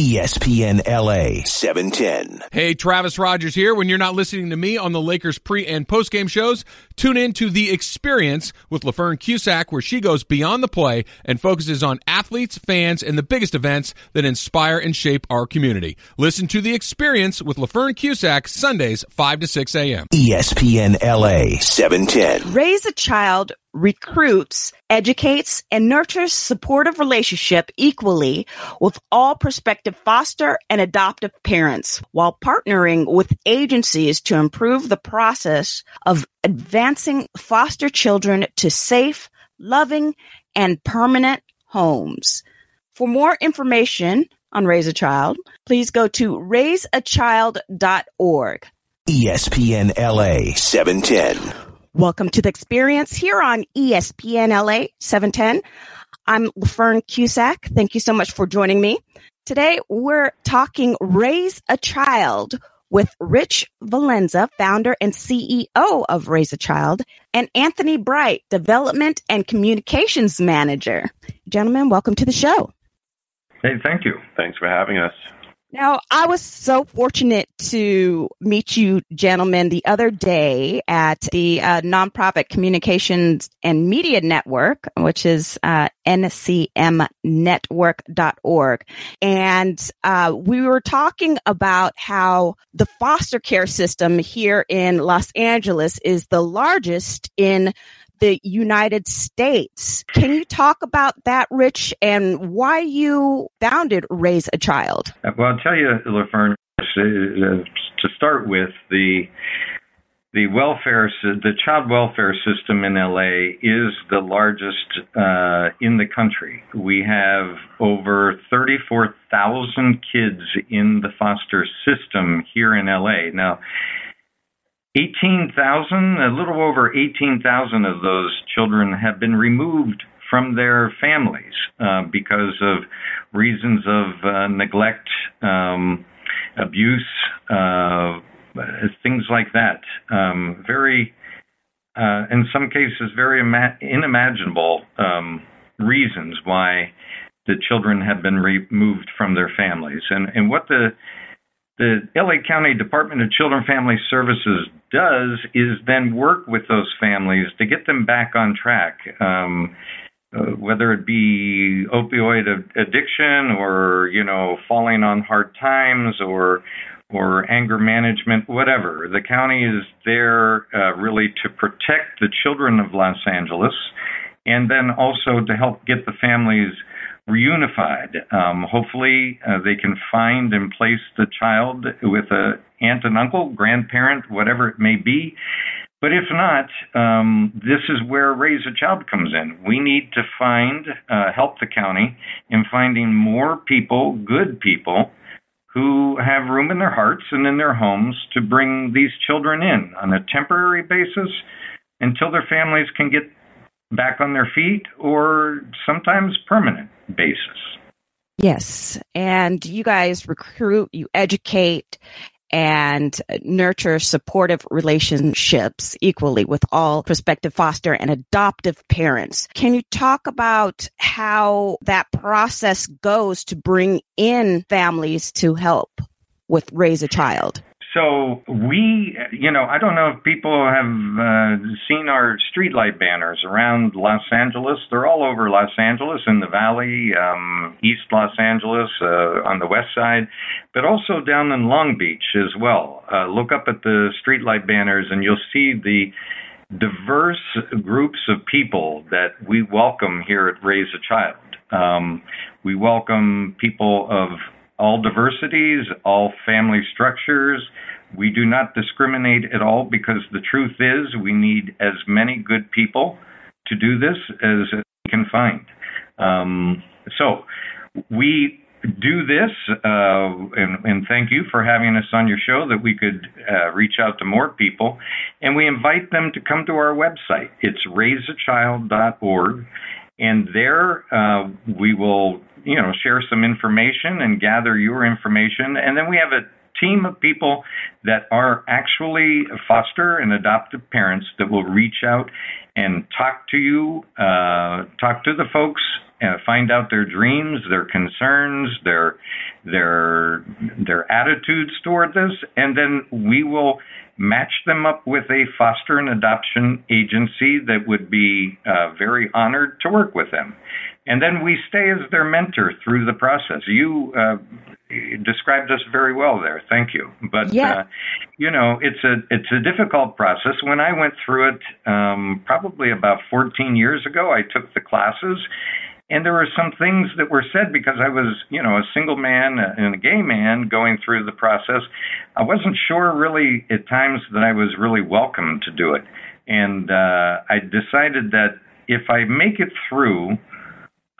ESPN LA 710. Hey, Travis Rogers here. When you're not listening to me on the Lakers pre and post game shows, tune in to The Experience with LaFern Cusack, where she goes beyond the play and focuses on athletes, fans, and the biggest events that inspire and shape our community. Listen to The Experience with LaFern Cusack Sundays, 5 to 6 a.m. ESPN LA 710. Raise a child recruits, educates, and nurtures supportive relationship equally with all prospective foster and adoptive parents while partnering with agencies to improve the process of advancing foster children to safe, loving, and permanent homes. For more information on Raise a Child, please go to raiseachild.org. ESPN LA 710. Welcome to the experience here on ESPN LA 710. I'm Fern Cusack. Thank you so much for joining me. Today we're talking Raise a Child with Rich Valenza, founder and CEO of Raise a Child, and Anthony Bright, development and communications manager. Gentlemen, welcome to the show. Hey, thank you. Thanks for having us. Now, I was so fortunate to meet you gentlemen the other day at the uh, Nonprofit Communications and Media Network, which is uh, ncmnetwork.org. And uh, we were talking about how the foster care system here in Los Angeles is the largest in the United States. Can you talk about that, Rich, and why you founded Raise a Child? Well, I'll tell you, LaFern, to start with, the the welfare, the child welfare system in LA is the largest uh, in the country. We have over 34,000 kids in the foster system here in LA. Now, 18,000, a little over 18,000 of those children have been removed from their families uh, because of reasons of uh, neglect, um, abuse, uh, things like that. Um, very, uh, in some cases, very ima- unimaginable um, reasons why the children have been removed from their families. And, and what the the LA County Department of Children and Family Services does is then work with those families to get them back on track. Um, uh, whether it be opioid addiction or you know falling on hard times or or anger management, whatever. The county is there uh, really to protect the children of Los Angeles, and then also to help get the families reunified. Um, hopefully, uh, they can find and place the child with a aunt and uncle, grandparent, whatever it may be. But if not, um, this is where Raise a Child comes in. We need to find, uh, help the county in finding more people, good people, who have room in their hearts and in their homes to bring these children in on a temporary basis until their families can get back on their feet or sometimes permanent basis. Yes. And you guys recruit, you educate, and nurture supportive relationships equally with all prospective foster and adoptive parents. Can you talk about how that process goes to bring in families to help with Raise a Child? So we, you know, I don't know if people have uh, seen our streetlight banners around Los Angeles. They're all over Los Angeles in the Valley, um, East Los Angeles, uh, on the west side, but also down in Long Beach as well. Uh, look up at the streetlight banners, and you'll see the diverse groups of people that we welcome here at Raise a Child. Um, we welcome people of all diversities, all family structures. We do not discriminate at all because the truth is we need as many good people to do this as we can find. Um, so we do this, uh, and, and, thank you for having us on your show that we could uh, reach out to more people. And we invite them to come to our website. It's raiseachild.org. And there uh, we will you know, share some information and gather your information. And then we have a team of people that are actually foster and adoptive parents that will reach out and talk to you, uh, talk to the folks uh, find out their dreams, their concerns, their their their attitudes toward this, and then we will match them up with a foster and adoption agency that would be uh, very honored to work with them. And then we stay as their mentor through the process. You uh, described us very well there. Thank you. But yeah. uh, you know, it's a it's a difficult process. When I went through it, um, probably about 14 years ago, I took the classes, and there were some things that were said because I was, you know, a single man and a gay man going through the process. I wasn't sure really at times that I was really welcome to do it, and uh, I decided that if I make it through,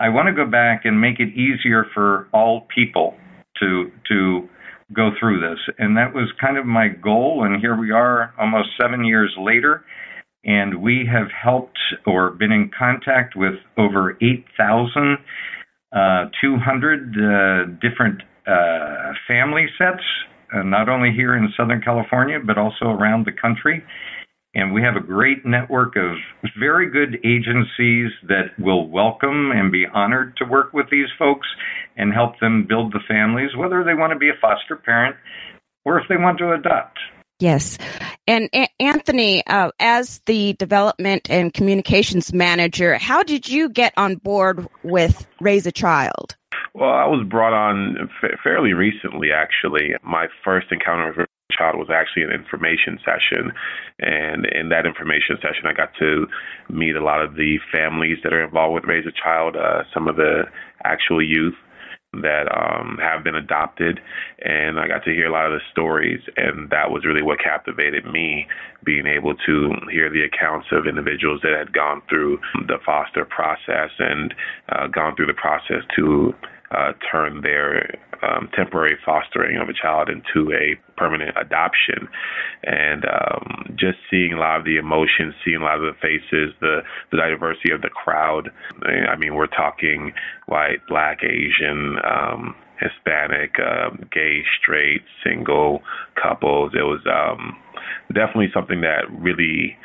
I want to go back and make it easier for all people to to go through this, and that was kind of my goal. And here we are, almost seven years later and we have helped or been in contact with over 8,200 uh, different uh, family sets, uh, not only here in Southern California, but also around the country. And we have a great network of very good agencies that will welcome and be honored to work with these folks and help them build the families, whether they want to be a foster parent or if they want to adopt. Yes. And a- Anthony, uh, as the development and communications manager, how did you get on board with Raise a Child? Well, I was brought on fa- fairly recently, actually. My first encounter with a child was actually an information session. And in that information session, I got to meet a lot of the families that are involved with Raise a Child, uh, some of the actual youth that um, have been adopted, and I got to hear a lot of the stories, and that was really what captivated me, being able to hear the accounts of individuals that had gone through the foster process and uh, gone through the process to uh, turn their um, temporary fostering of a child into a permanent adoption, and um, just seeing a lot of the emotions, seeing a lot of the faces, the the diversity of the crowd. I mean, we're talking white, black, Asian. Um, Hispanic, uh, gay, straight, single couples. It was um, definitely something that really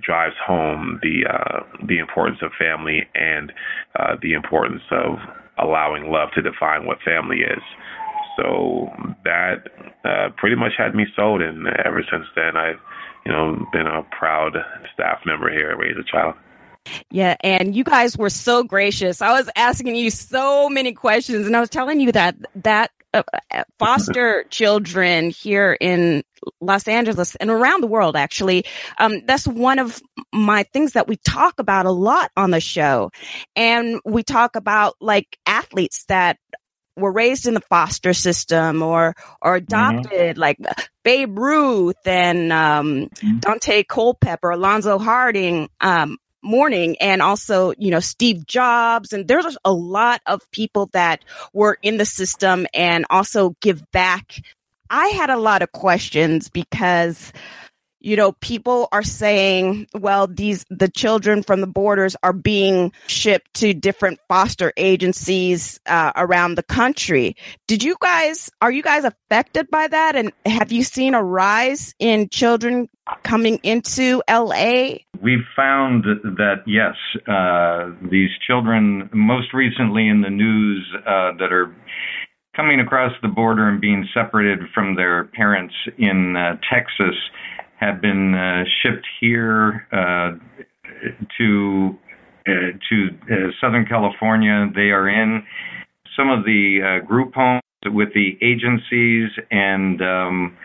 drives home the uh, the importance of family and uh, the importance of allowing love to define what family is. So that uh, pretty much had me sold, and ever since then, I've you know been a proud staff member here at Raise a Child. Yeah, and you guys were so gracious. I was asking you so many questions, and I was telling you that that uh, uh foster children here in Los Angeles and around the world, actually, um, that's one of my things that we talk about a lot on the show, and we talk about like athletes that were raised in the foster system or or mm-hmm. adopted mm-hmm. like Babe Ruth and um, mm-hmm. Daunte Culpepper, Alonzo Harding, um, Mourning, and also you know Steve Jobs, and there's a lot of people that were in the system and also give back. I had a lot of questions because you know, people are saying, well, these, the children from the borders are being shipped to different foster agencies uh, around the country. Did you guys, are you guys affected by that? And have you seen a rise in children coming into LA? We've found that, yes, uh, these children, most recently in the news, uh, that are coming across the border and being separated from their parents in uh, Texas have been uh, shipped here uh, to uh, to uh, Southern California. They are in some of the uh, group homes with the agencies, and um,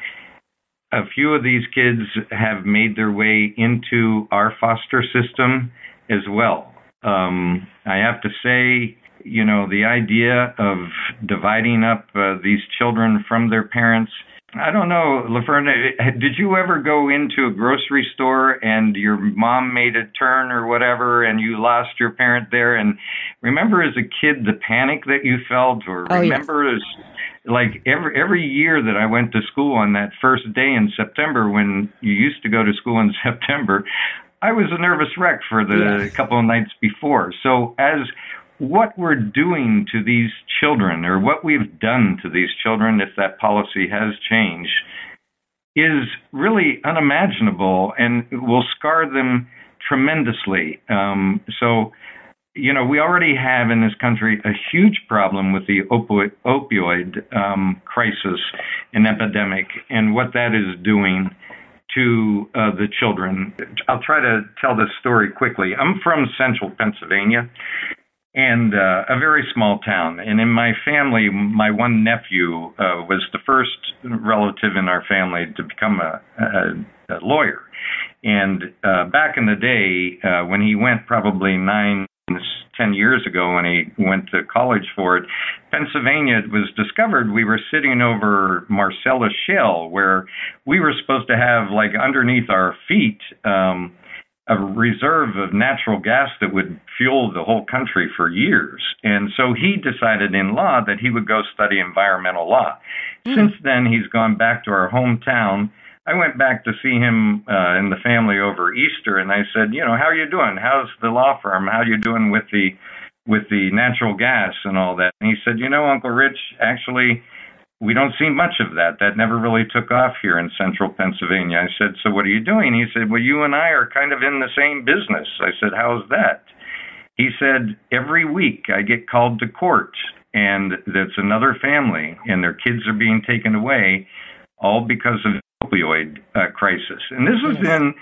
a few of these kids have made their way into our foster system as well. Um, I have to say, you know, the idea of dividing up uh, these children from their parents I don't know, Laverne. Eh, did you ever go into a grocery store and your mom made a turn or whatever, and you lost your parent there? And remember, as a kid, the panic that you felt, or oh, remember yes. as like every every year that I went to school on that first day in September, when you used to go to school in September, I was a nervous wreck for the yes. couple of nights before. So as what we're doing to these children or what we've done to these children if that policy has changed is really unimaginable and will scar them tremendously. Um, so you know, we already have in this country a huge problem with the opioid, opioid um, crisis and epidemic and what that is doing to uh, the children. I'll try to tell this story quickly. I'm from central Pennsylvania and uh, a very small town. And in my family, my one nephew uh, was the first relative in our family to become a, a, a lawyer. And uh, back in the day, uh, when he went probably nine, ten years ago when he went to college for it, Pennsylvania was discovered. We were sitting over Marcellus Shale, where we were supposed to have, like, underneath our feet, um, a reserve of natural gas that would fuel the whole country for years. And so he decided in law that he would go study environmental law. Mm. Since then, he's gone back to our hometown I went back to see him uh, and the family over Easter, and I said, you know, how are you doing? How's the law firm? How are you doing with the with the natural gas and all that? And he said, you know, Uncle Rich, actually, we don't see much of that. That never really took off here in central Pennsylvania. I said, so what are you doing? He said, well, you and I are kind of in the same business. I said, how's that? He said, every week I get called to court, and that's another family, and their kids are being taken away, all because of the opioid uh, crisis. And this has been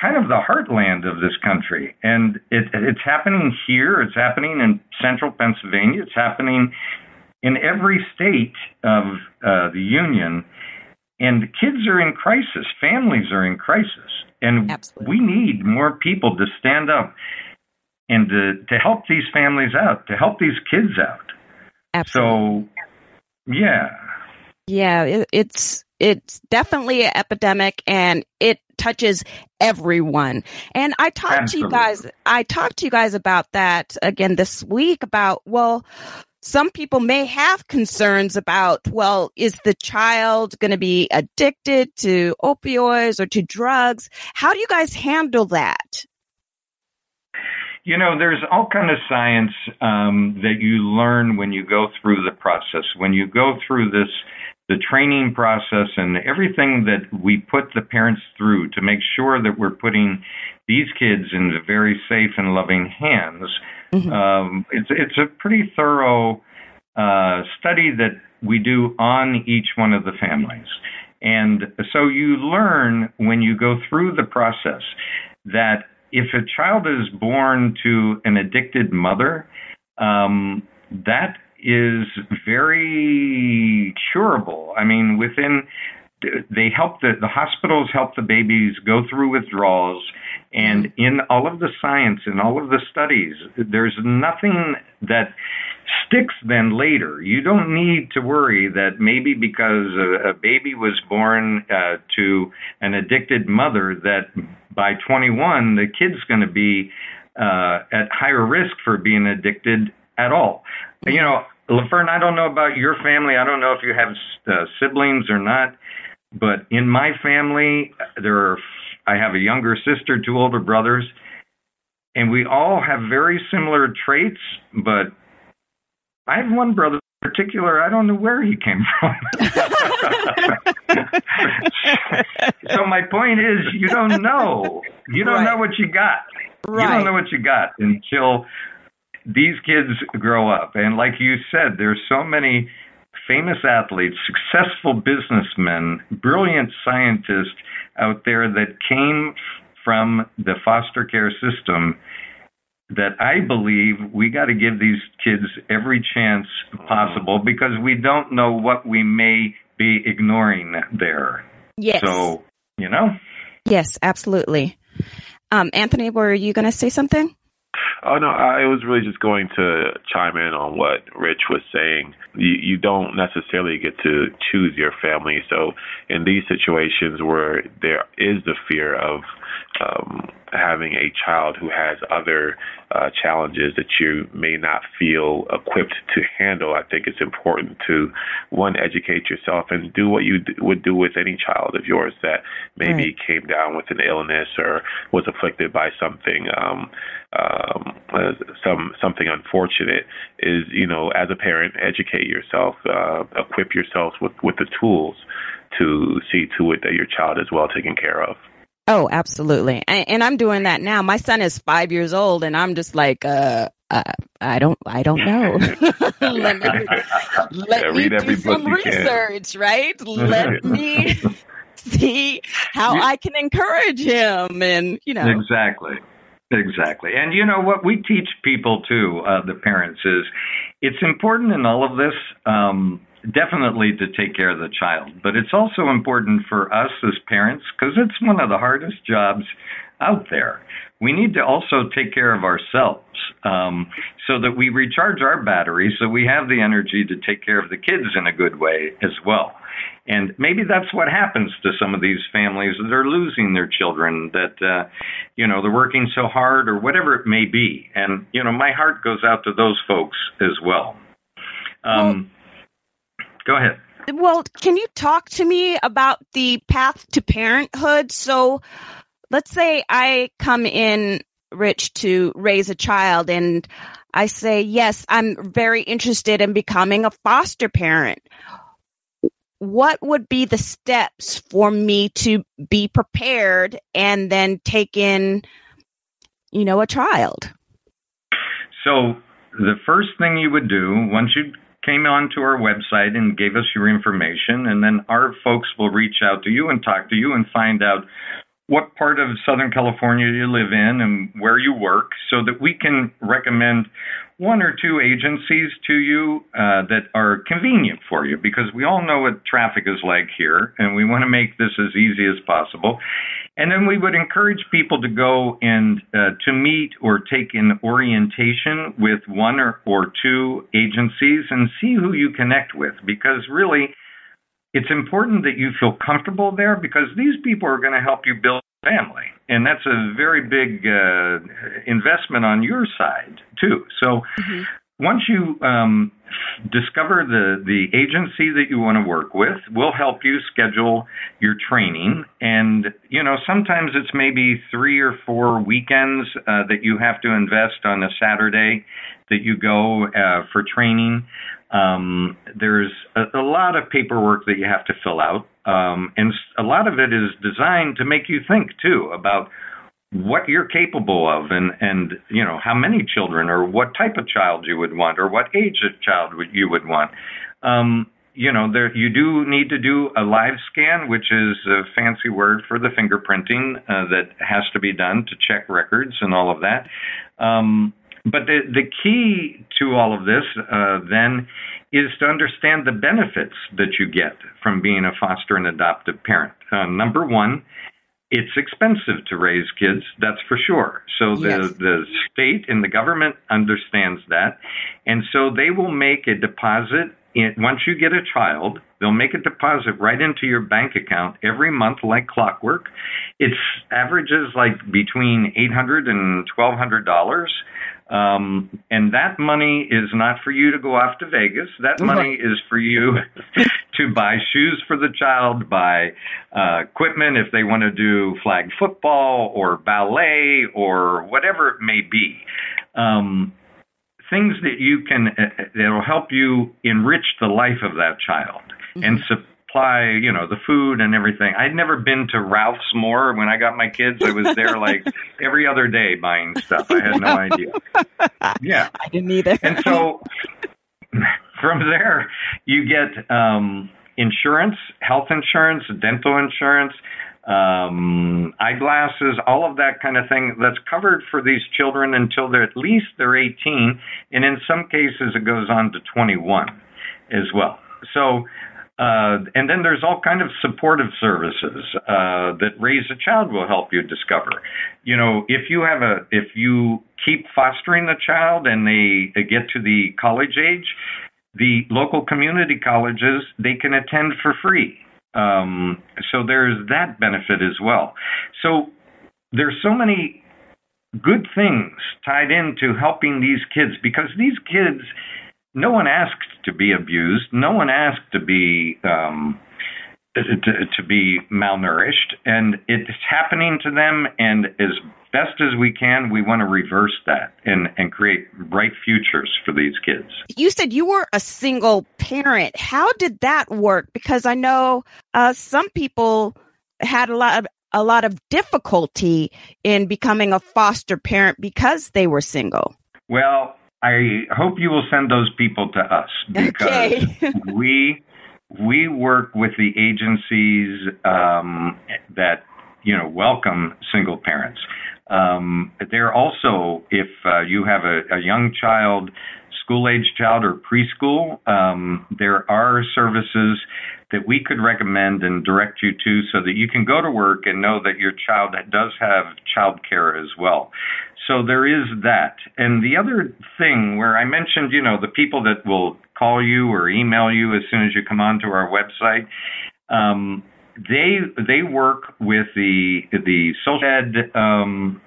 kind of the heartland of this country. And it, it's happening here, it's happening in central Pennsylvania, it's happening in every state of uh, the Union. And kids are in crisis, families are in crisis. And Absolutely. we need more people to stand up and to, to help these families out, to help these kids out. Absolutely. So, yeah. Yeah, it, it's it's definitely an epidemic and it touches everyone. And I talked Absolutely. to you guys, I talked to you guys about that again this week about, well, some people may have concerns about, well, is the child going to be addicted to opioids or to drugs? How do you guys handle that? You know, there's all kind of science um, that you learn when you go through the process. When you go through this the training process and everything that we put the parents through to make sure that we're putting these kids in very safe and loving hands. Mm-hmm. Um, it's it's a pretty thorough uh, study that we do on each one of the families, and so you learn when you go through the process that if a child is born to an addicted mother, um, that is very curable. I mean, within they help the the hospitals help the babies go through withdrawals and mm-hmm. in all of the science and all of the studies there's nothing that sticks then later you don't need to worry that maybe because a, a baby was born uh, to an addicted mother that by 21 the kid's going to be uh, at higher risk for being addicted at all. You know, LaFern, I don't know about your family. I don't know if you have uh, siblings or not, but in my family, there are. I have a younger sister, two older brothers, and we all have very similar traits. But I have one brother in particular. I don't know where he came from. so my point is, you don't know. You don't right. know what you got. Right. You don't know what you got until these kids grow up. And like you said, there's so many famous athletes, successful businessmen, brilliant scientists out there that came from the foster care system that I believe we got to give these kids every chance possible because we don't know what we may be ignoring there. Yes. So, you know? Yes, absolutely. Um, Anthony, were you going to say something? Oh no, I was really just going to chime in on what Rich was saying. You, you don't necessarily get to choose your family. So in these situations where there is the fear of um, having a child who has other uh, challenges that you may not feel equipped to handle, I think it's important to one educate yourself and do what you d- would do with any child of yours that maybe right. came down with an illness or was afflicted by something um, um, uh, some something unfortunate. Is you know as a parent educate yourself, uh, equip yourself with with the tools to see to it that your child is well taken care of. Oh, absolutely. And, and, I'm doing that now. My son is five years old and I'm just like, uh, uh I don't, I don't know. let me, let yeah, me do some research, can. right? Let me see how I can encourage him and, you know. Exactly. Exactly. And you know what we teach people too, uh, the parents, is it's important in all of this, um, definitely to take care of the child, but it's also important for us as parents because it's one of the hardest jobs out there. We need to also take care of ourselves um, so that we recharge our batteries so we have the energy to take care of the kids in a good way as well. And maybe that's what happens to some of these families that are losing their children, that, uh, you know, they're working so hard or whatever it may be. And, you know, my heart goes out to those folks as well. Um, well, go ahead. Well, can you talk to me about the path to parenthood? So let's say I come in Rich to Raise a Child and I say, yes, I'm very interested in becoming a foster parent what would be the steps for me to be prepared and then take in, you know, a child? So the first thing you would do once you came onto our website and gave us your information, and then our folks will reach out to you and talk to you and find out what part of Southern California you live in and where you work so that we can recommend one or two agencies to you uh, that are convenient for you because we all know what traffic is like here and we want to make this as easy as possible. And then we would encourage people to go and uh, to meet or take an orientation with one or, or two agencies and see who you connect with because really it's important that you feel comfortable there because these people are going to help you build a family and that's a very big uh, investment on your side too. So mm-hmm. Once you um, discover the the agency that you want to work with, we'll help you schedule your training. And you know sometimes it's maybe three or four weekends uh, that you have to invest on a Saturday that you go uh, for training. Um, there's a, a, lot of paperwork that you have to fill out, um, and a lot of it is designed to make you think too about what you're capable of, and and you know how many children, or what type of child you would want, or what age of child you would want. Um, you know, there you do need to do a live scan, which is a fancy word for the fingerprinting uh, that has to be done to check records and all of that. Um, but the, the key to all of this uh, then is to understand the benefits that you get from being a foster and adoptive parent. Uh, number one, it's expensive to raise kids, that's for sure. So the, yes. the state and the government understands that. And so they will make a deposit in, once you get a child, they'll make a deposit right into your bank account every month like clockwork. It's averages like between eight hundred and twelve hundred dollars. Um, and that money is not for you to go off to Vegas. That money is for you to buy shoes for the child, buy uh, equipment if they want to do flag football or ballet or whatever it may be. Um, things that you can uh, that'll help you enrich the life of that child mm-hmm. and supply, you know, the food and everything. I'd never been to Ralphs more when I got my kids. I was there like every other day buying stuff. I had no idea. Yeah. I didn't either. and so from there, you get um, insurance, health insurance, dental insurance, um, eyeglasses, all of that kind of thing that's covered for these children until they're at least they're 18, and in some cases it goes on to 21 as well. So uh, and then there's all kind of supportive services uh, that Raise a Child will help you discover. You know, if you have a, if you keep fostering the child and they, they get to the college age, the local community colleges they can attend for free. Um, so there's that benefit as well. So there's so many good things tied into helping these kids because these kids no one asked to be abused. No one asked to be um, to, to be malnourished, and it's happening to them. And as best as we can, we want to reverse that and and create bright futures for these kids. You said you were a single parent. How did that work? Because I know uh, some people had a lot of a lot of difficulty in becoming a foster parent because they were single. Well, I hope you will send those people to us because Okay. we we work with the agencies um, that you know welcome single parents. Um, they're also if uh, you have a, a young child, school age child or preschool, um, there are services that we could recommend and direct you to so that you can go to work and know that your child does have child care as well. So there is that. And the other thing where I mentioned, you know, the people that will call you or email you as soon as you come onto our website, um, they they work with the the social ed um,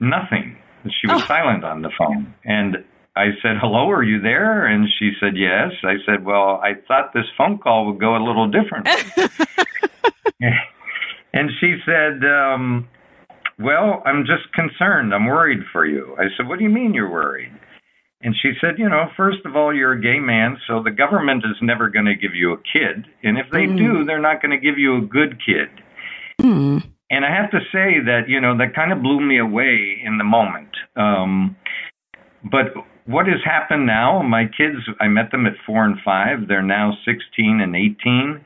nothing. She was Oh. silent on the phone, and I said, "Hello, are you there?" And she said, "Yes." I said, "Well, I thought this phone call would go a little different." and she said, um, "Well, I'm just concerned. I'm worried for you." I said, "What do you mean you're worried?" And she said, "You know, first of all, you're a gay man, so the government is never going to give you a kid, and if they Mm. do, they're not going to give you a good kid." Hmm. And I have to say that, you know, that kind of blew me away in the moment. Um, but what has happened now, my kids, I met them at four and five. They're now 16 and 18.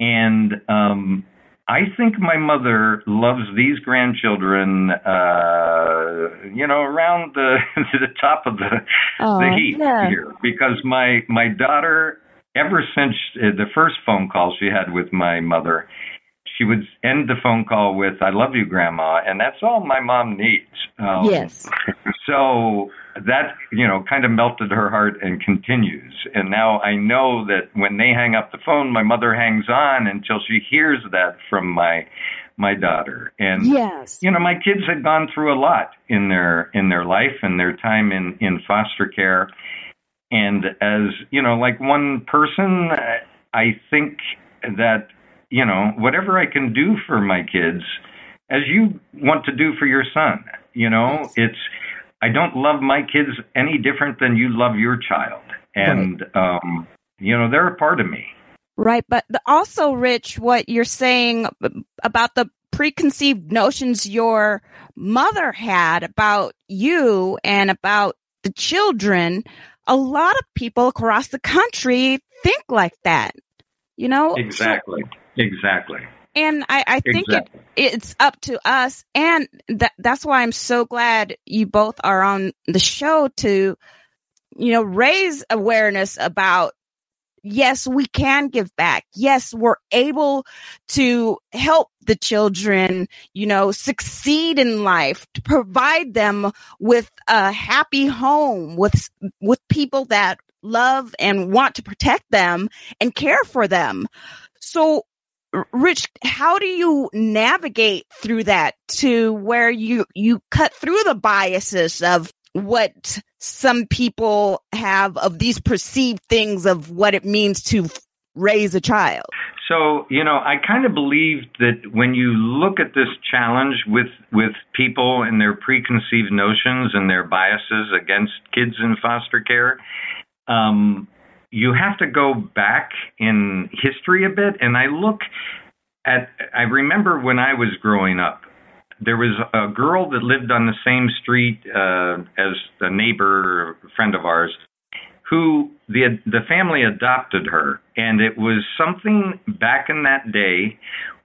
And um, I think my mother loves these grandchildren, uh, you know, around the, the top of the, Oh, the heap yeah. here. Because my, my daughter, ever since uh, the first phone call she had with my mother, she would end the phone call with "I love you, Grandma," and that's all my mom needs. Um, yes. So that you know kind of melted her heart and continues. And now I know that when they hang up the phone, my mother hangs on until she hears that from my my daughter. And Yes. you know my kids had gone through a lot in their in their life and their time in in foster care. And as you know, like one person, I think that you know, whatever I can do for my kids, as you want to do for your son, you know, it's, I don't love my kids any different than you love your child. And, um, you know, they're a part of me. Right. But the, also, Rich, what you're saying about the preconceived notions your mother had about you and about the children, a lot of people across the country think like that. You know? Exactly. Exactly. And I, I think Exactly. it, it's up to us. And that, that's why I'm so glad you both are on the show to, you know, raise awareness about, yes, we can give back. Yes, we're able to help the children, you know, succeed in life, to provide them with a happy home, with, with people that love and want to protect them and care for them. So, Rich, how do you navigate through that to where you you cut through the biases of what some people have of these perceived things of what it means to raise a child? So, you know, I kind of believe that when you look at this challenge with with people and their preconceived notions and their biases against kids in foster care, um, you have to go back in history a bit. And I look at, I remember when I was growing up, there was a girl that lived on the same street uh, as a neighbor, a friend of ours, who the the family adopted her, and it was something back in that day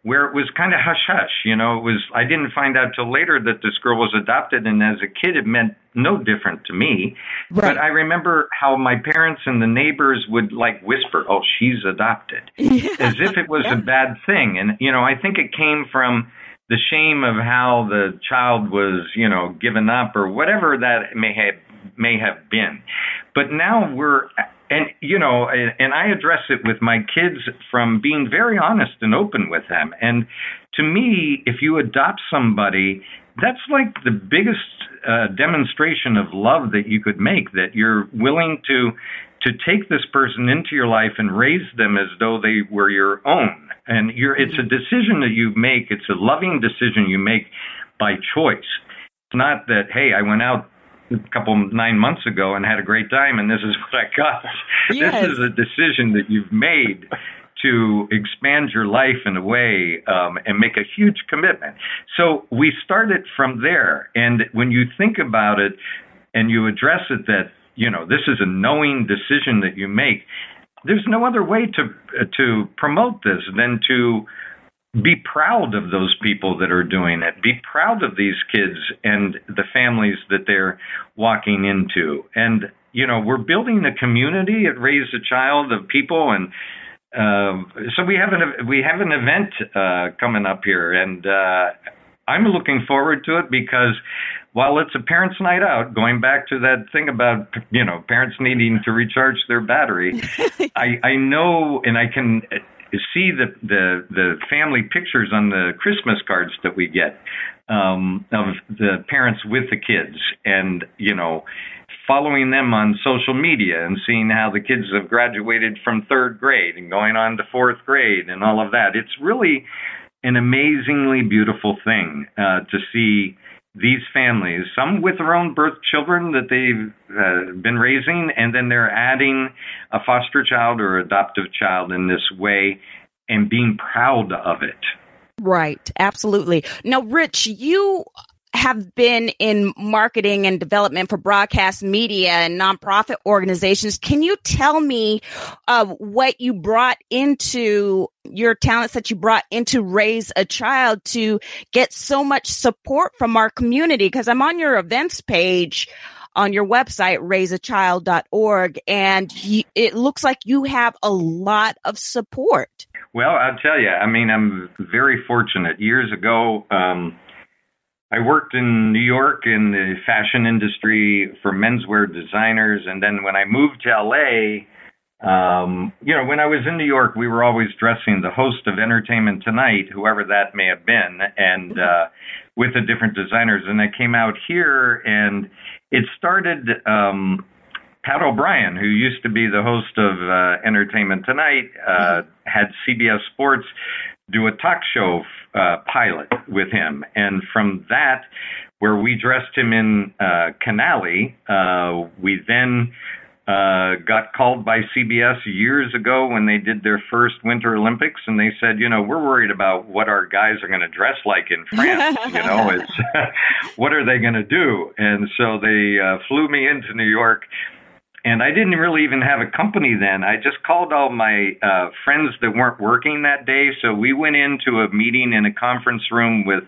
where it was kind of hush hush. You know, it was I didn't find out till later that this girl was adopted, and as a kid, it meant no different to me. But I remember how my parents and the neighbors would like whisper, "Oh, she's adopted," as if it was a bad thing. And you know, I think it came from the shame of how the child was, you know, given up or whatever that may have may have been. But now we're and you know, and, I address it with my kids from being very honest and open with them. And to me, if you adopt somebody, that's like the biggest uh, demonstration of love that you could make. That you're willing to to take this person into your life and raise them as though they were your own. And you're, it's a decision that you make. It's a loving decision you make by choice. It's not that hey, I went out a couple nine months ago and had a great time and this is what I got. Yes. This is a decision that you've made to expand your life in a way um, and make a huge commitment. So we started from there. And when you think about it and you address it that, you know, this is a knowing decision that you make, there's no other way to to promote this than to be proud of those people that are doing it. Be proud of these kids and the families that they're walking into. And you know, we're building a community at Raise a Child of people and uh, so we have an we have an event uh, coming up here, and uh, I'm looking forward to it because while it's a parents' night out, going back to that thing about you know parents needing to recharge their battery, I, I know and I can see the, the the family pictures on the Christmas cards that we get um, of the parents with the kids, and you know following them on social media and seeing how the kids have graduated from third grade and going on to fourth grade and all of that. It's really an amazingly beautiful thing uh, to see these families, some with their own birth children that they've uh, been raising, and then they're adding a foster child or adoptive child in this way and being proud of it. Right, absolutely. Now, Rich, you have been in marketing and development for broadcast media and nonprofit organizations. Can you tell me uh, what you brought into your talents that you brought into Raise a Child to get so much support from our community? Because I'm on your events page on your website, raiseachild.org, and it looks like you have a lot of support. Well, I'll tell you, I mean, I'm very fortunate. Years ago, um, I worked in New York in the fashion industry for menswear designers, and then when I moved to LA, um, you know, when I was in New York, we were always dressing the host of Entertainment Tonight, whoever that may have been, and mm-hmm. uh, with the different designers. And I came out here, and it started. Um, Pat O'Brien, who used to be the host of uh, Entertainment Tonight, uh, mm-hmm. had CBS Sports do a talk show uh, pilot with him, and from that, where we dressed him in uh, Canali, uh, we then uh, got called by CBS years ago when they did their first Winter Olympics, and they said, you know, we're worried about what our guys are going to dress like in France. you know, it's what are they going to do? And so they uh, flew me into New York and I didn't really even have a company then. I just called all my uh, friends that weren't working that day. So we went into a meeting in a conference room with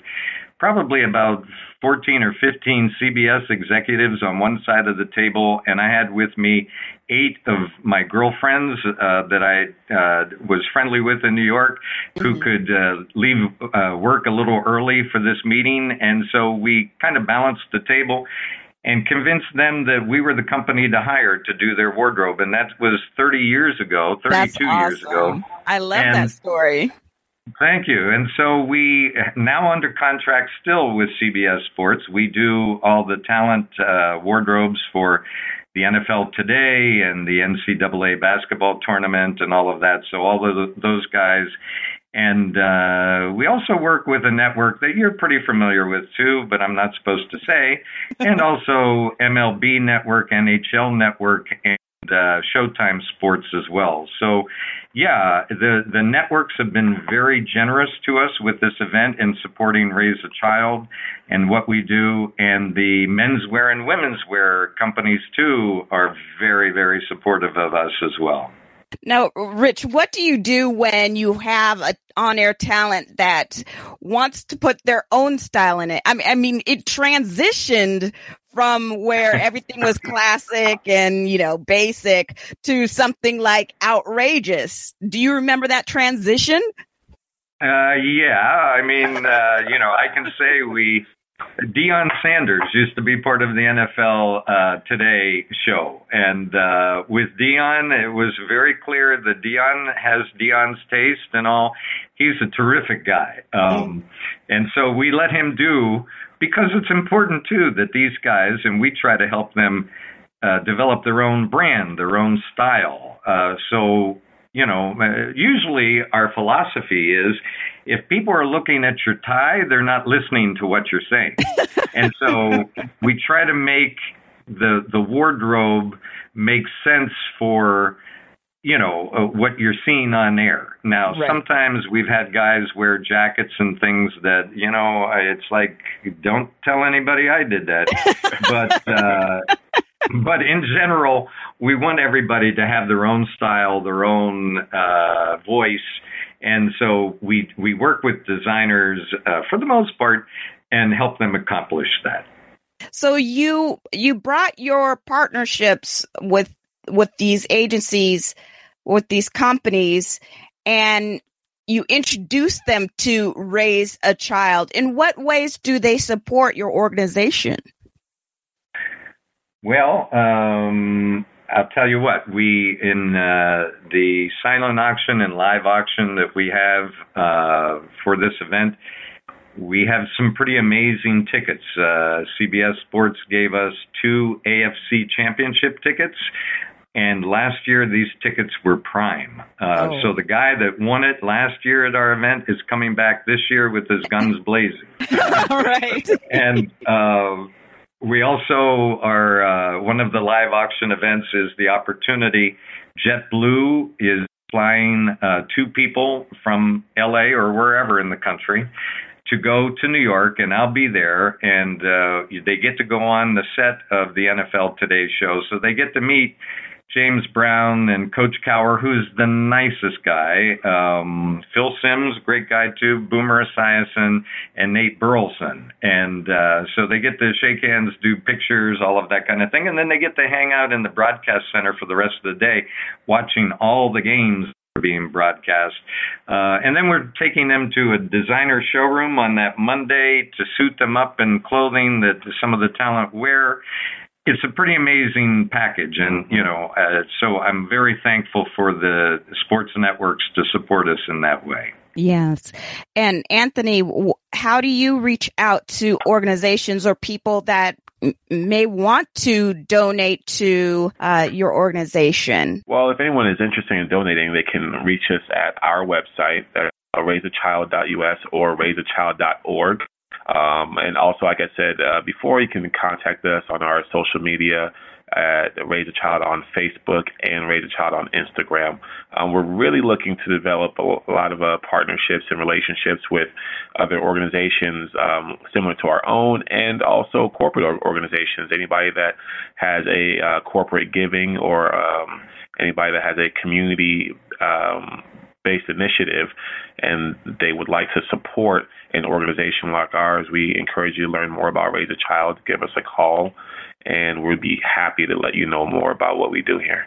probably about 14 or 15 CBS executives on one side of the table, and I had with me eight of my girlfriends uh, that I uh, was friendly with in New York who mm-hmm. could uh, leave uh, work a little early for this meeting. And so we kind of balanced the table and convinced them that we were the company to hire to do their wardrobe. And that was 30 years ago, 32 awesome. years ago. I love and that story. Thank you. And so we now under contract still with CBS Sports. We do all the talent uh, wardrobes for the NFL today and the NCAA basketball tournament and all of that. So all of those guys and uh, we also work with a network that you're pretty familiar with too, but I'm not supposed to say, and also MLB Network, NHL Network, and uh, Showtime Sports as well. So, yeah, the the networks have been very generous to us with this event in supporting Raise a Child and what we do, and the menswear and women's wear companies too are very very supportive of us as well. Now, Rich, what do you do when you have a on-air talent that wants to put their own style in it? I mean, I mean, it transitioned from where everything was classic and, you know, basic to something like outrageous. Do you remember that transition? Uh, yeah, I mean, uh, you know, I can say we Deion Sanders used to be part of the NFL uh, Today show, and uh, with Deion, it was very clear that Deion has Deion's taste and all. He's a terrific guy, um, and so we let him do because it's important too that these guys, and we try to help them uh, develop their own brand, their own style. Uh, so you know, uh, usually our philosophy is if people are looking at your tie, they're not listening to what you're saying. and so we try to make the the wardrobe make sense for you know uh, what you're seeing on air. Now, Right. sometimes we've had guys wear jackets and things that you know it's like don't tell anybody I did that, but. uh but in general, we want everybody to have their own style, their own uh, voice, and so we we work with designers uh, for the most part and help them accomplish that. So you you brought your partnerships with with these agencies, with these companies, and you introduce them to raise a child. In what ways do they support your organization? Well, um, I'll tell you what. We in uh, the silent auction and live auction that we have uh, for this event, we have some pretty amazing tickets. Uh, CBS Sports gave us two AFC Championship tickets. And last year, these tickets were prime. Uh, Oh. So the guy that won it last year at our event is coming back this year with his guns blazing All right. and uh, we also are uh, one of the live auction events is the opportunity. JetBlue is flying uh, two people from LA or wherever in the country to go to New York, and I'll be there. And uh, they get to go on the set of the NFL Today show, so they get to meet James Brown and Coach Cowher, who's the nicest guy. Um, Phil Simms, great guy too. Boomer Esiason and Nate Burleson, and uh, so they get to shake hands, do pictures, all of that kind of thing, and then they get to hang out in the broadcast center for the rest of the day, watching all the games being broadcast. Uh, and then we're taking them to a designer showroom on that Monday to suit them up in clothing that some of the talent wear it's a pretty amazing package, and you know, uh, so I'm very thankful for the sports networks to support us in that way. Yes. And Anthony, how do you reach out to organizations or people that may want to donate to uh, your organization? Well, if anyone is interested in donating, they can reach us at our website, uh, raiseachild.us or raiseachild.org. Um, and also, like I said uh, before, you can contact us on our social media at Raise a Child on Facebook and Raise a Child on Instagram. Um, we're really looking to develop a, lot of uh, partnerships and relationships with other organizations um, similar to our own and also corporate organizations. Anybody that has a uh, corporate giving or um, anybody that has a community um, based initiative and they would like to support an organization like ours, we encourage you to learn more about Raise a Child. Give us a call, and we'll be happy to let you know more about what we do here.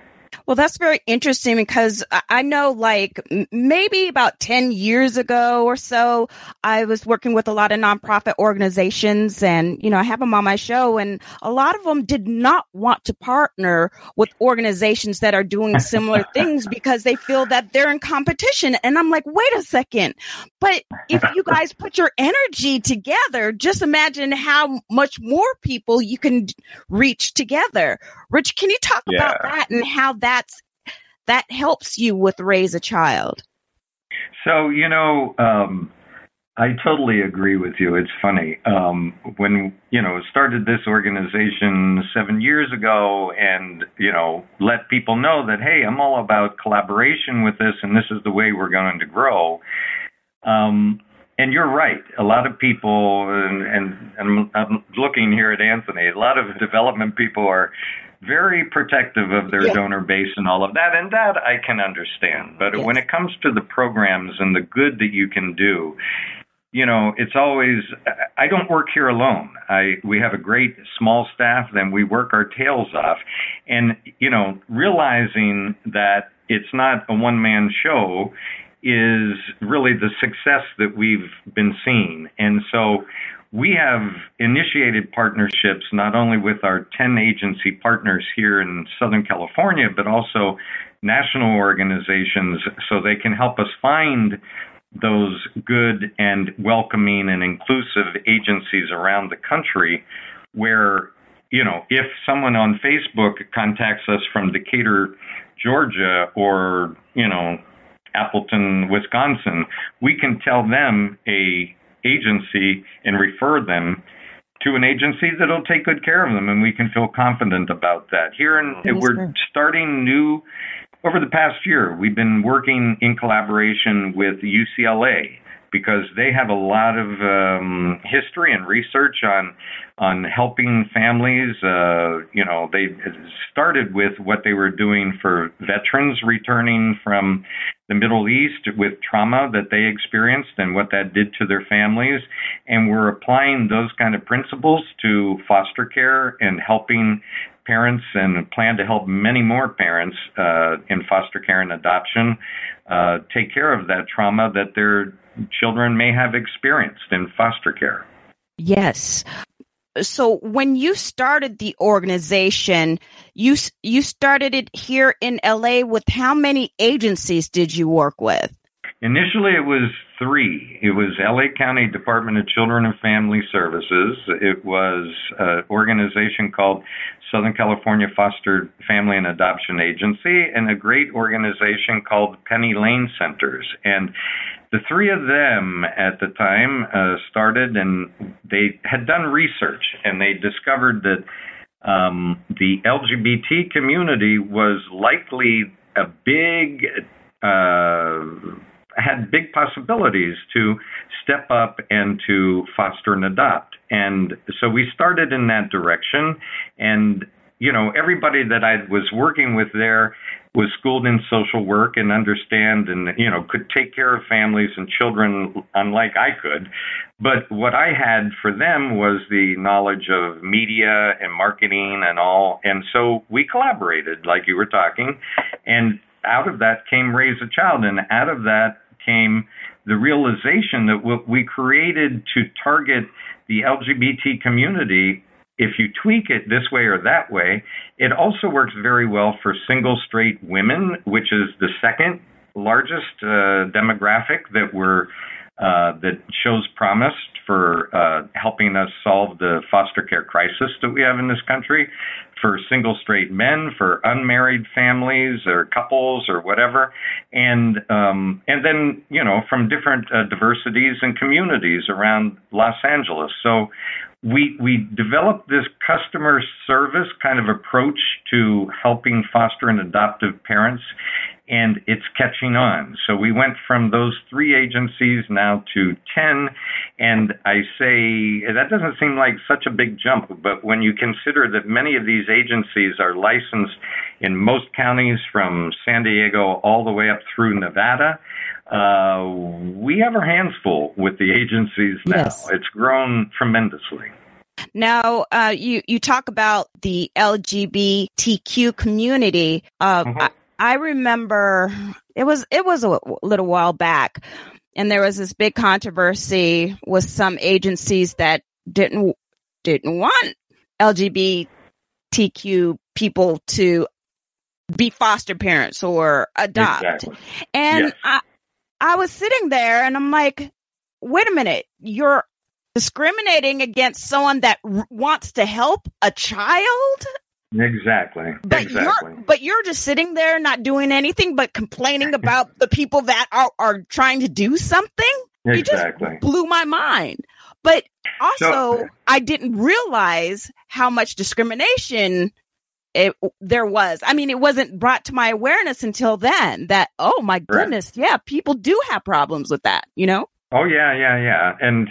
Well, that's very interesting because I- know like maybe about 10 years ago or so, I was working with a lot of nonprofit organizations and, you know, I have them on my show and a lot of them did not want to partner with organizations that are doing similar things because they feel that they're in competition. And I'm like, wait a second. But if you guys put your energy together, just imagine how much more people you can reach together. Rich, can you talk about that and how that's that helps you with raise a child? So you know, um, I totally agree with you. It's funny um, when you know started this organization seven years ago, and you know let people know that hey, I'm all about collaboration with this, and this is the way we're going to grow. Um, and you're right. A lot of people, and, and, and I'm looking here at Anthony. A lot of development people are very protective of their Yeah. donor base and all of that, and that I can understand. But Yes. when it comes to the programs and the good that you can do, you know, it's always I don't work here alone. I we have a great small staff, then we work our tails off, and you know, realizing that it's not a one man show is really the success that we've been seeing, and so we have initiated partnerships not only with our 10 agency partners here in Southern California, but also national organizations so they can help us find those good and welcoming and inclusive agencies around the country where you know if someone on facebook contacts us from decatur georgia or you know appleton wisconsin we can tell them a agency and refer them to an agency that'll take good care of them and we can feel confident about that. Here in Yes, we're starting new over the past year, we've been working in collaboration with UCLA because they have a lot of um, history and research on on helping families. Uh, you know, they started with what they were doing for veterans returning from the Middle East with trauma that they experienced and what that did to their families, and we're applying those kind of principles to foster care and helping parents and plan to help many more parents uh, in foster care and adoption uh, take care of that trauma that their children may have experienced in foster care. Yes. So when you started the organization, you you started it here in LA with how many agencies did you work with? Initially, it was three. It was LA County Department of Children and Family Services. It was an organization called Southern California Foster Family and Adoption Agency, and a great organization called Penny Lane Centers. And the three of them at the time uh, started and they had done research and they discovered that um, the LGBT community was likely a big uh, had big possibilities to step up and to foster and adopt. And so we started in that direction. And, you know, everybody that I was working with there was schooled in social work and understand and you know could take care of families and children unlike I could. But what I had for them was the knowledge of media and marketing and all. And so we collaborated like you were talking. And out of that came raise a child. And out of that came the realization that what we created to target the LGBT community if you tweak it this way or that way, it also works very well for single straight women, which is the second largest uh, demographic that we're uh, that shows promise for uh, helping us solve the foster care crisis that we have in this country for single straight men, for unmarried families or couples or whatever, and um, and then you know from different uh, diversities and communities around Los Angeles. So we we developed this customer service kind of approach to helping foster and adoptive parents and it's catching on so we went from those three agencies now to 10 and i say that doesn't seem like such a big jump but when you consider that many of these agencies are licensed in most counties from san diego all the way up through nevada uh, we have our hands full with the agencies now. Yes. It's grown tremendously. Now, uh, you you talk about the LGBTQ community. Uh, mm-hmm. I, remember it was it was a little while back, and there was this big controversy with some agencies that didn't didn't want LGBTQ people to be foster parents or adopt. Exactly. And yes. I I was sitting there and I'm like, wait a minute, you're discriminating against someone that r- wants to help a child? Exactly. But exactly. you're but you're just sitting there not doing anything but complaining about the people that are, are trying to do something. Exactly. You just blew my mind. But also so, I didn't realize how much discrimination it, there was. I mean, it wasn't brought to my awareness until then that, oh my goodness, yeah, people do have problems with that, you know? Oh yeah, yeah, yeah. And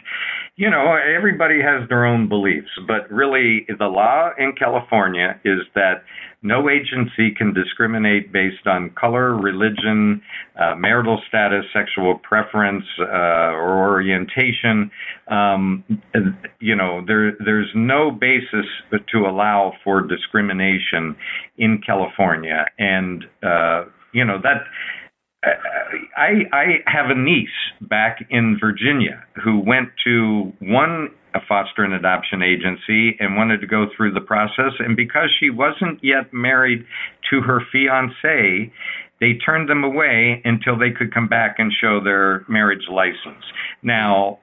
you know, everybody has their own beliefs, but really the law in California is that no agency can discriminate based on color, religion, uh, marital status, sexual preference, uh, or orientation. Um, you know, there there's no basis to allow for discrimination in California, and uh, you know that I, I have a niece back in Virginia who went to one a foster and adoption agency and wanted to go through the process. And because she wasn't yet married to her fiance, they turned them away until they could come back and show their marriage license. Now,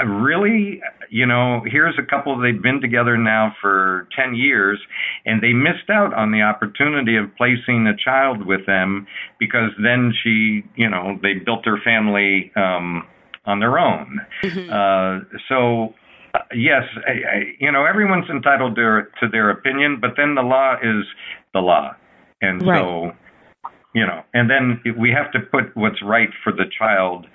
really, you know, here's a couple they've been together now for 10 years, and they missed out on the opportunity of placing a child with them because then she, you know, they built their family um, on their own. Mm-hmm. Uh, so, uh, yes, I, I, you know, everyone's entitled to, to their opinion, but then the law is the law. And right. so you know, and then we have to put what's right for the child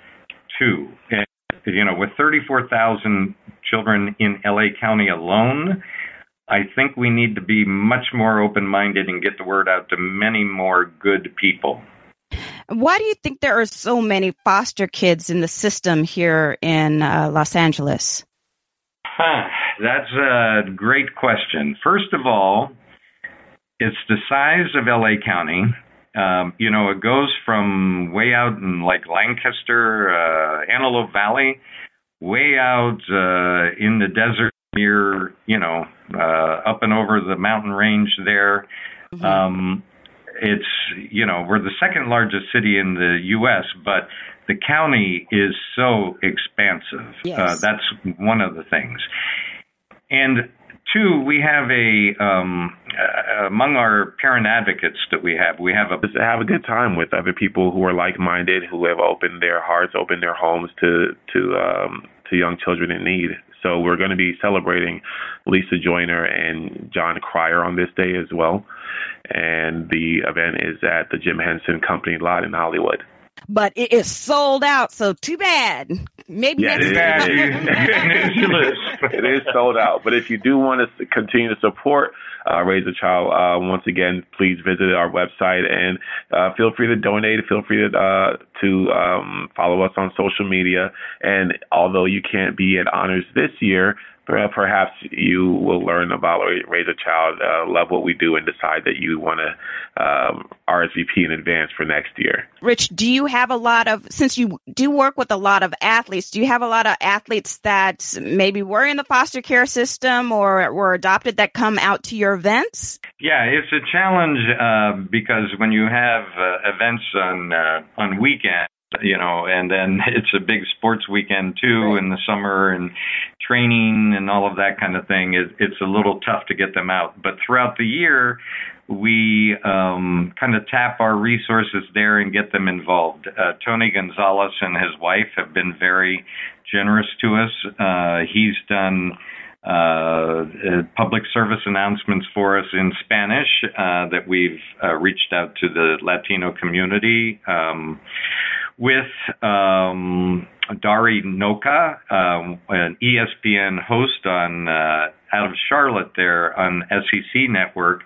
too. And, you know, with 34,000 children in LA County alone, I think we need to be much more open minded and get the word out to many more good people. Why do you think there are so many foster kids in the system here in uh, Los Angeles? Huh, that's a great question. First of all, it's the size of LA County. Um, you know, it goes from way out in like Lancaster, uh, Antelope Valley, way out uh, in the desert near, you know, uh, up and over the mountain range there. Mm-hmm. Um, it's, you know, we're the second largest city in the U.S., but the county is so expansive. Yes. Uh, that's one of the things. And two, we have a um, uh, among our parent advocates that we have, we have a Just have a good time with other people who are like-minded, who have opened their hearts, opened their homes to to um, to young children in need. So we're going to be celebrating Lisa Joyner and Jon Cryer on this day as well. And the event is at the Jim Henson Company lot in Hollywood. But it is sold out, so too bad. Maybe Yeah, next it is. time. It is. it is sold out. But if you do want to continue to support uh, Raise a Child, uh, once again, please visit our website and uh, feel free to donate. Feel free to uh, to um, follow us on social media. And although you can't be at honors this year, perhaps you will learn about or Raise a Child, uh, love what we do, and decide that you want to um, RSVP in advance for next year. Rich, do you have a lot of, since you do work with a lot of athletes, do you have a lot of athletes that maybe were in the foster care system or were adopted that come out to your events? Yeah, it's a challenge uh, because when you have uh, events on uh, on weekends, you know, and then it's a big sports weekend too in the summer and training and all of that kind of thing. It, it's a little tough to get them out, but throughout the year. We um, kind of tap our resources there and get them involved. Uh, Tony Gonzalez and his wife have been very generous to us. Uh, he's done uh, uh, public service announcements for us in Spanish uh, that we've uh, reached out to the Latino community. Um, with um, Dari Nowkhah, um, an ESPN host on uh, out of Charlotte there on SEC Network.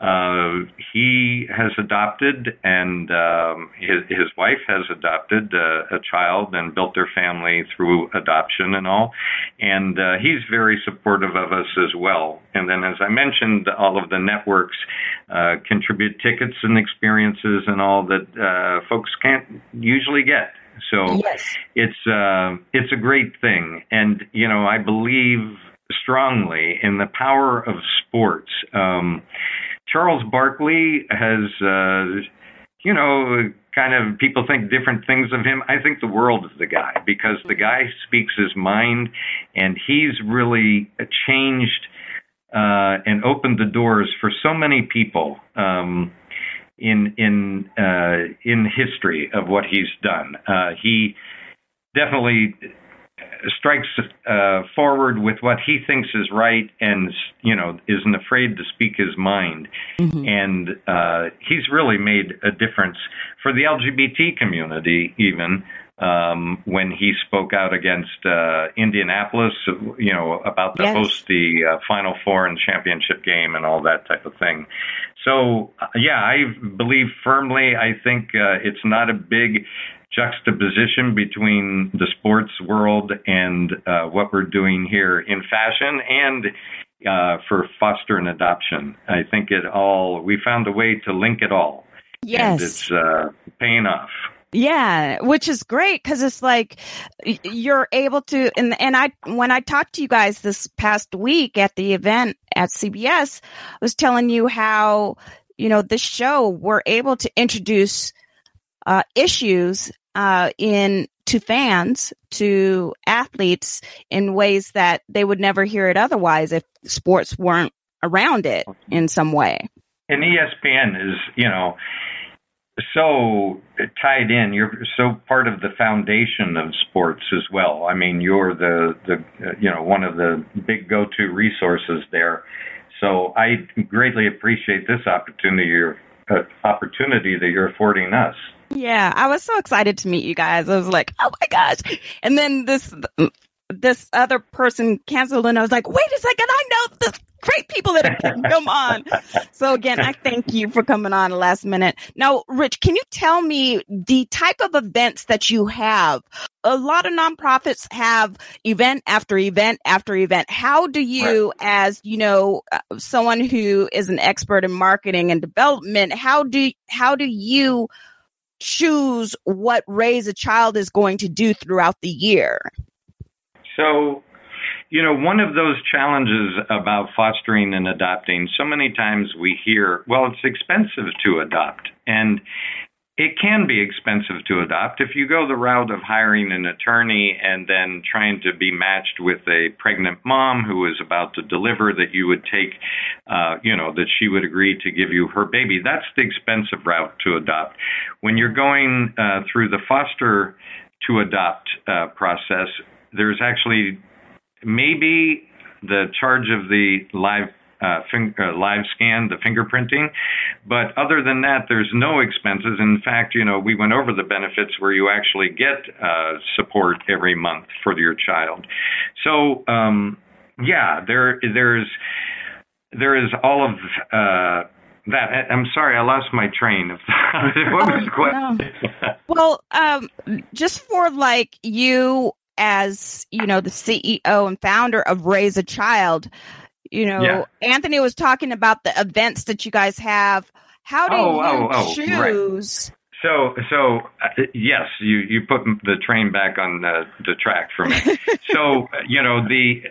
Uh, he has adopted, and um, his, his wife has adopted uh, a child and built their family through adoption and all. And uh, he's very supportive of us as well. And then, as I mentioned, all of the networks uh, contribute tickets and experiences and all that uh, folks can't usually get. So Yes. it's uh, it's a great thing, and you know I believe strongly in the power of sports. Um, Charles Barkley has, uh, you know, kind of people think different things of him. I think the world of the guy because the guy speaks his mind, and he's really changed uh, and opened the doors for so many people. Um, in in uh, in history of what he's done. Uh, he definitely strikes uh, forward with what he thinks is right, and you know isn't afraid to speak his mind. And uh, he's really made a difference for the LGBT community, even. Um, when he spoke out against uh, Indianapolis, you know, about to Yes. host the uh, Final Four and championship game and all that type of thing. So, uh, yeah, I believe firmly. I think uh, it's not a big juxtaposition between the sports world and uh, what we're doing here in fashion and uh, for foster and adoption. I think it all, we found a way to link it all. And it's uh, paying off. Yeah, which is great because it's like you're able to, and and I when I talked to you guys this past week at the event at CBS, I was telling you how you know this show we're able to introduce uh, issues uh, in to fans to athletes in ways that they would never hear it otherwise if sports weren't around it in some way. and ESPN is, you know, so tied in. You're so part of the foundation of sports as well. I mean, you're the the you know one of the big go-to resources there. So I greatly appreciate this opportunity uh, opportunity that you're affording us. Yeah, I was so excited to meet you guys. I was like, oh my gosh. And then this this other person canceled and I was like, wait a second, I know this great people that have come on. So again, I thank you for coming on last minute. Now, Rich, can you tell me the type of events that you have? A lot of nonprofits have event after event after event. How do you, right. as you know, uh, someone who is an expert in marketing and development, how do how do you choose what raise a child is going to do throughout the year? So, you know, one of those challenges about fostering and adopting, so many times we hear, well, it's expensive to adopt. And it can be expensive to adopt if you go the route of hiring an attorney and then trying to be matched with a pregnant mom who is about to deliver that you would take, uh, you know, that she would agree to give you her baby. That's the expensive route to adopt. When you're going uh, through the foster to adopt uh, process, there's actually maybe the charge of the live uh, uh, live scan, the fingerprinting. But other than that, there's no expenses. In fact, you know, we went over the benefits where you actually get uh, support every month for your child. So, um, yeah, there there's there is all of uh, that. I'm sorry, I lost my train of what was the question? No. well, um, just for like you as, you know, the CEO and founder of Raise a Child, you know, yeah. Anthony was talking about the events that you guys have. How do oh, you oh, oh, choose? Right. So, so uh, yes, you you put the train back on the, the track for me. so, you know, the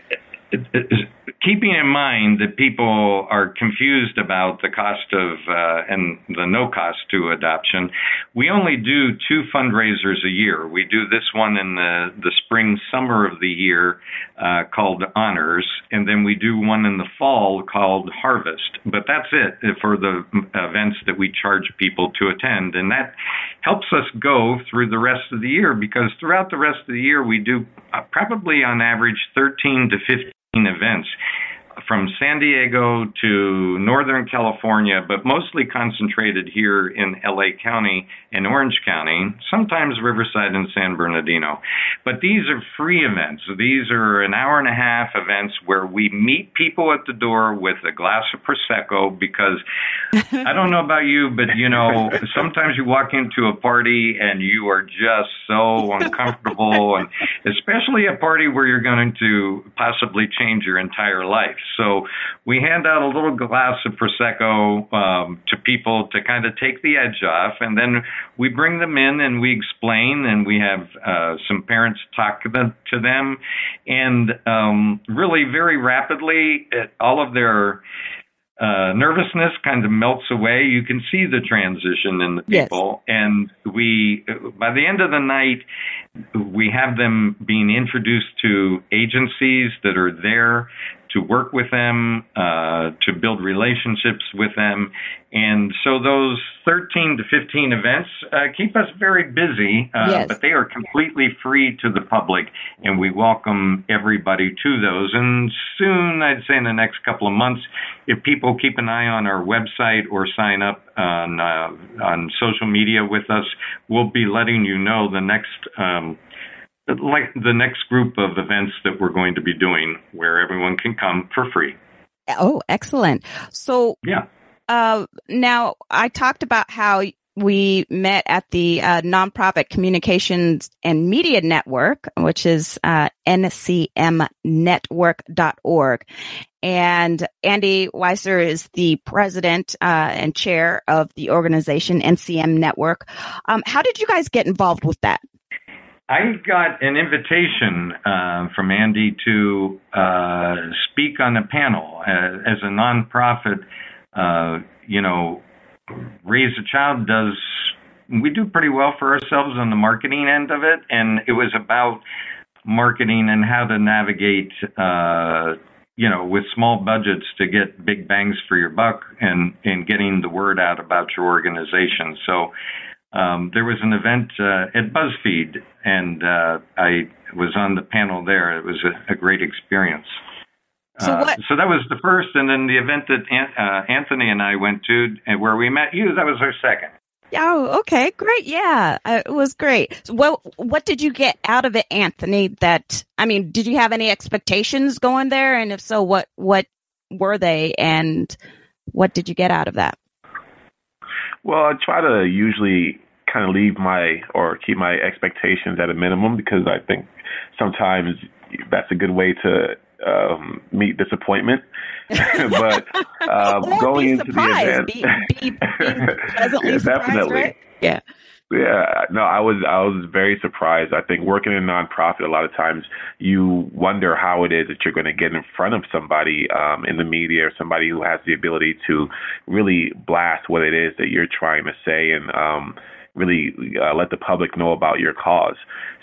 keeping in mind that people are confused about the cost of uh, and the no cost to adoption, we only do two fundraisers a year. We do this one in the, the spring summer of the year uh, called Honors, and then we do one in the fall called Harvest. But that's it for the events that we charge people to attend, and that helps us go through the rest of the year because throughout the rest of the year we do uh, probably on average 13 to 15 events from San Diego to Northern California, but mostly concentrated here in LA County and Orange County, sometimes Riverside and San Bernardino. But these are free events. These are an hour and a half events where we meet people at the door with a glass of Prosecco because I don't know about you, but you know, sometimes you walk into a party and you are just so uncomfortable, and especially a party where you're going to possibly change your entire life. So we hand out a little glass of prosecco um, to people to kind of take the edge off, and then we bring them in and we explain, and we have uh, some parents talk to them, to them and um, really very rapidly, all of their uh, nervousness kind of melts away. You can see the transition in the people, yes. and we by the end of the night, we have them being introduced to agencies that are there to work with them, uh, to build relationships with them. And so those 13 to 15 events uh, keep us very busy, uh, yes. but they are completely free to the public, and we welcome everybody to those. And soon, I'd say in the next couple of months, if people keep an eye on our website or sign up on uh, on social media with us, we'll be letting you know the next um, like the next group of events that we're going to be doing where everyone can come for free. Oh, excellent. So, yeah. Uh, now I talked about how we met at the uh, nonprofit communications and media network, which is uh, ncmnetwork.org. And Andy Weiser is the president uh, and chair of the organization NCM Network. Um, how did you guys get involved with that? I got an invitation uh, from Andy to uh, speak on a panel as, as a nonprofit. Uh, you know, Raise a Child does. We do pretty well for ourselves on the marketing end of it, and it was about marketing and how to navigate. Uh, you know, with small budgets to get big bangs for your buck and, and getting the word out about your organization. So um, there was an event uh, at BuzzFeed, and uh, I was on the panel there. It was a, a great experience. So Uh, what? so that was the first, and then the event that An- uh, Anthony and I went to, and where we met you, that was our second. Oh, okay, great. Yeah, uh, it was great. So what What did you get out of it, Anthony? That I mean, did you have any expectations going there? And if so, what what were they? And what did you get out of that? Well, I try to usually kind of leave my or keep my expectations at a minimum because I think sometimes that's a good way to um, meet disappointment. but um, Or going be into the event, Be- be- be yeah, definitely. right? Yeah. Yeah, no, I was I was very surprised. I think working in a nonprofit, a lot of times you wonder how it is that you're going to get in front of somebody um, in the media or somebody who has the ability to really blast what it is that you're trying to say and um, really uh, let the public know about your cause.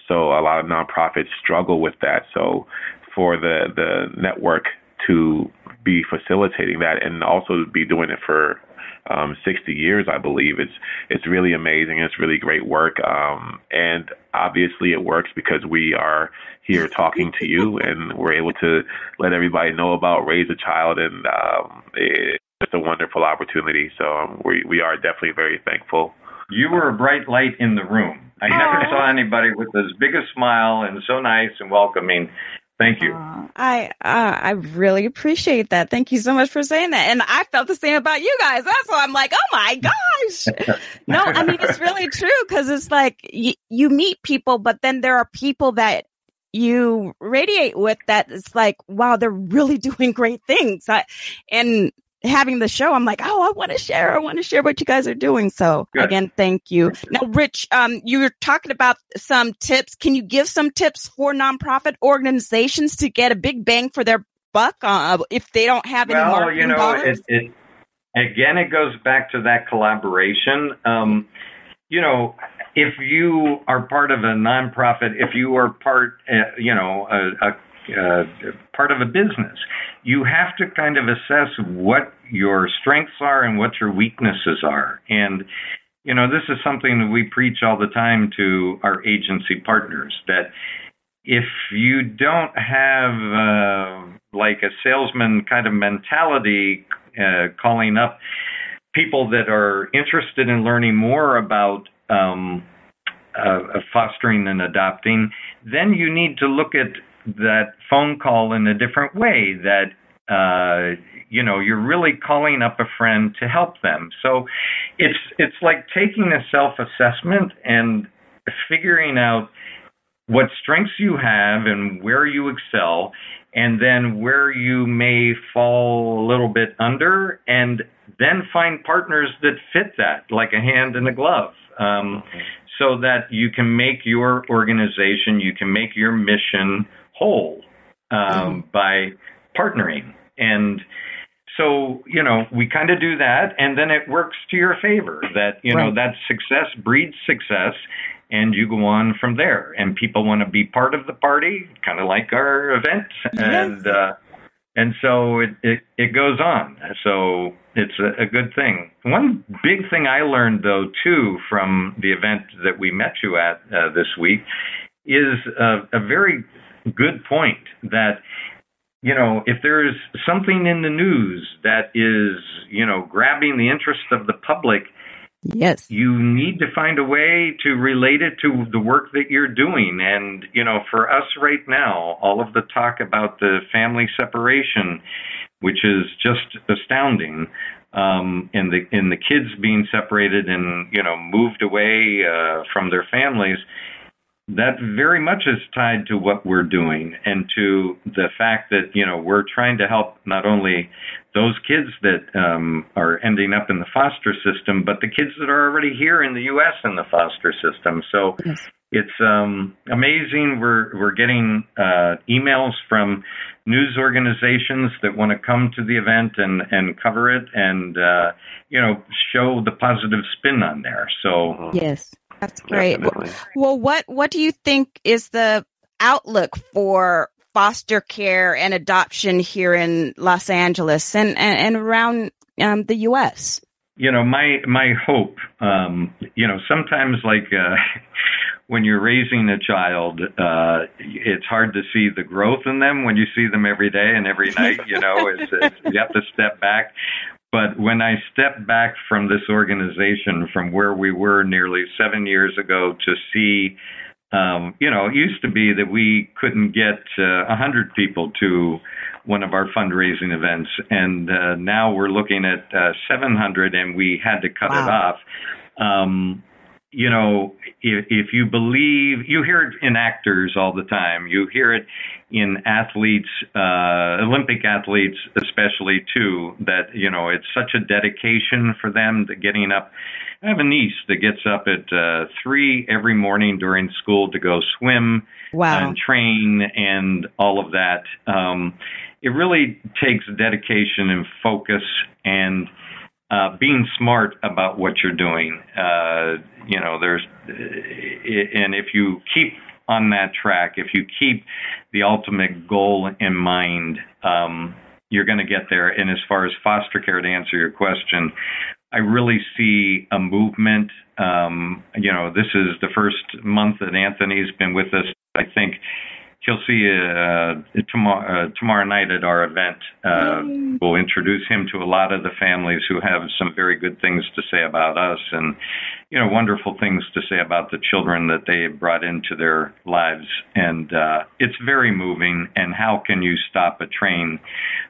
So a lot of nonprofits struggle with that. So for the the network to be facilitating that and also be doing it for um, 60 years, I believe. It's it's really amazing. It's really great work, um, and obviously it works because we are here talking to you, and we're able to let everybody know about Raise a Child, and um, it's a wonderful opportunity. So um, we we are definitely very thankful. You were a bright light in the room. I never saw anybody with as big a smile and so nice and welcoming. Thank you. Uh, I uh, I really appreciate that. Thank you so much for saying that. And I felt the same about you guys. That's why I'm like, oh my gosh. no, I mean it's really true because it's like y- you meet people, but then there are people that you radiate with that it's like, wow, they're really doing great things. I, and having the show, I'm like, oh, I want to share. I want to share what you guys are doing. So Good. again, thank you. Now, Rich, um, you were talking about some tips. Can you give some tips for nonprofit organizations to get a big bang for their buck uh, if they don't have any well, marketing you know, it, it again it goes back to that collaboration. Um, you know, if you are part of a nonprofit, if you are part, uh, you know, a, a uh, part of a business, you have to kind of assess what your strengths are and what your weaknesses are. And, you know, this is something that we preach all the time to our agency partners that if you don't have uh, like a salesman kind of mentality uh, calling up people that are interested in learning more about um, uh, fostering and adopting, then you need to look at that phone call in a different way that uh, you know you're really calling up a friend to help them. So it's it's like taking a self assessment and figuring out what strengths you have and where you excel and then where you may fall a little bit under and then find partners that fit that like a hand in a glove. Um, so that you can make your organization you can make your mission whole um, by partnering. And so, you know, we kind of do that, and then it works to your favor that, you know, that success breeds success, and you go on from there. And people want to be part of the party, kind of like our event. And, uh, and so it, it, it goes on. So it's a, a good thing. One big thing I learned, though, too, from the event that we met you at uh, this week is a, a very good point that you know if there's something in the news that is you know grabbing the interest of the public yes. you need to find a way to relate it to the work that you're doing and you know for us right now all of the talk about the family separation which is just astounding um and the and the kids being separated and you know moved away uh from their families that very much is tied to what we're doing and to the fact that you know we're trying to help not only those kids that um, are ending up in the foster system, but the kids that are already here in the U.S. in the foster system. So Yes. it's um, amazing. We're we're getting uh, emails from news organizations that want to come to the event and and cover it and uh, you know show the positive spin on there. So Yes. That's great. Definitely. Well, what what do you think is the outlook for foster care and adoption here in Los Angeles and and, and around um, the U.S.? you know my my hope um you know sometimes like uh when you're raising a child, uh, it's hard to see the growth in them when you see them every day and every night. You know, it's, it's, you have to step back. But when I step back from this organization, from where we were nearly seven years ago, to see, um, you know, it used to be that we couldn't get uh, a uh, hundred people to one of our fundraising events, and uh, now we're looking at uh, 700, and we had to cut wow. it off. Um, you know, if, if you believe, you hear it in actors all the time. You hear it in athletes, uh, Olympic athletes especially too. That you know, it's such a dedication for them to getting up. I have a niece that gets up at uh, three every morning during school to go swim wow. and train and all of that. Um, it really takes dedication and focus and uh, being smart about what you're doing. Uh, you know, there's, and if you keep on that track, if you keep the ultimate goal in mind, um, you're going to get there. And as far as foster care, to answer your question, I really see a movement. Um, you know, this is the first month that Anthony's been with us. I think he'll see uh, tomorrow uh, tomorrow night at our event. Uh, we'll introduce him to a lot of the families who have some very good things to say about us, and you know, wonderful things to say about the children that they have brought into their lives. And uh, it's very moving. And how can you stop a train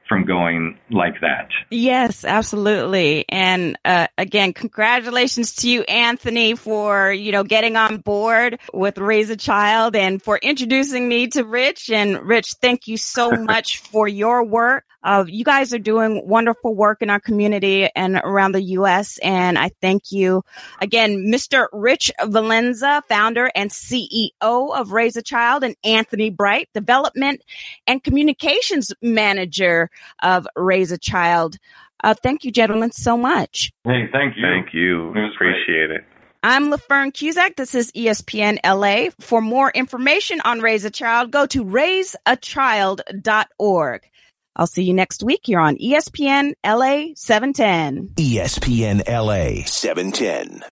from going like that? Yes, absolutely. And uh, again, congratulations to you, Anthony, for you know getting on board with Raise a Child and for introducing me to Rich. And Rich, thank you so much for your work. Uh, you guys are doing wonderful work in our community and around the U.S. And I thank you again, Mr. Rich Valenza, founder and CEO of Raise a Child, and Anthony Bright, development and communications manager of Raise a Child. Uh, thank you, gentlemen, so much. Hey, thank you. Thank you. Appreciate great. it. I'm LaFern Cusack. This is ESPN LA. For more information on Raise a Child, go to raiseachild.org. I'll see you next week here on ESPN LA 710. ESPN LA 710.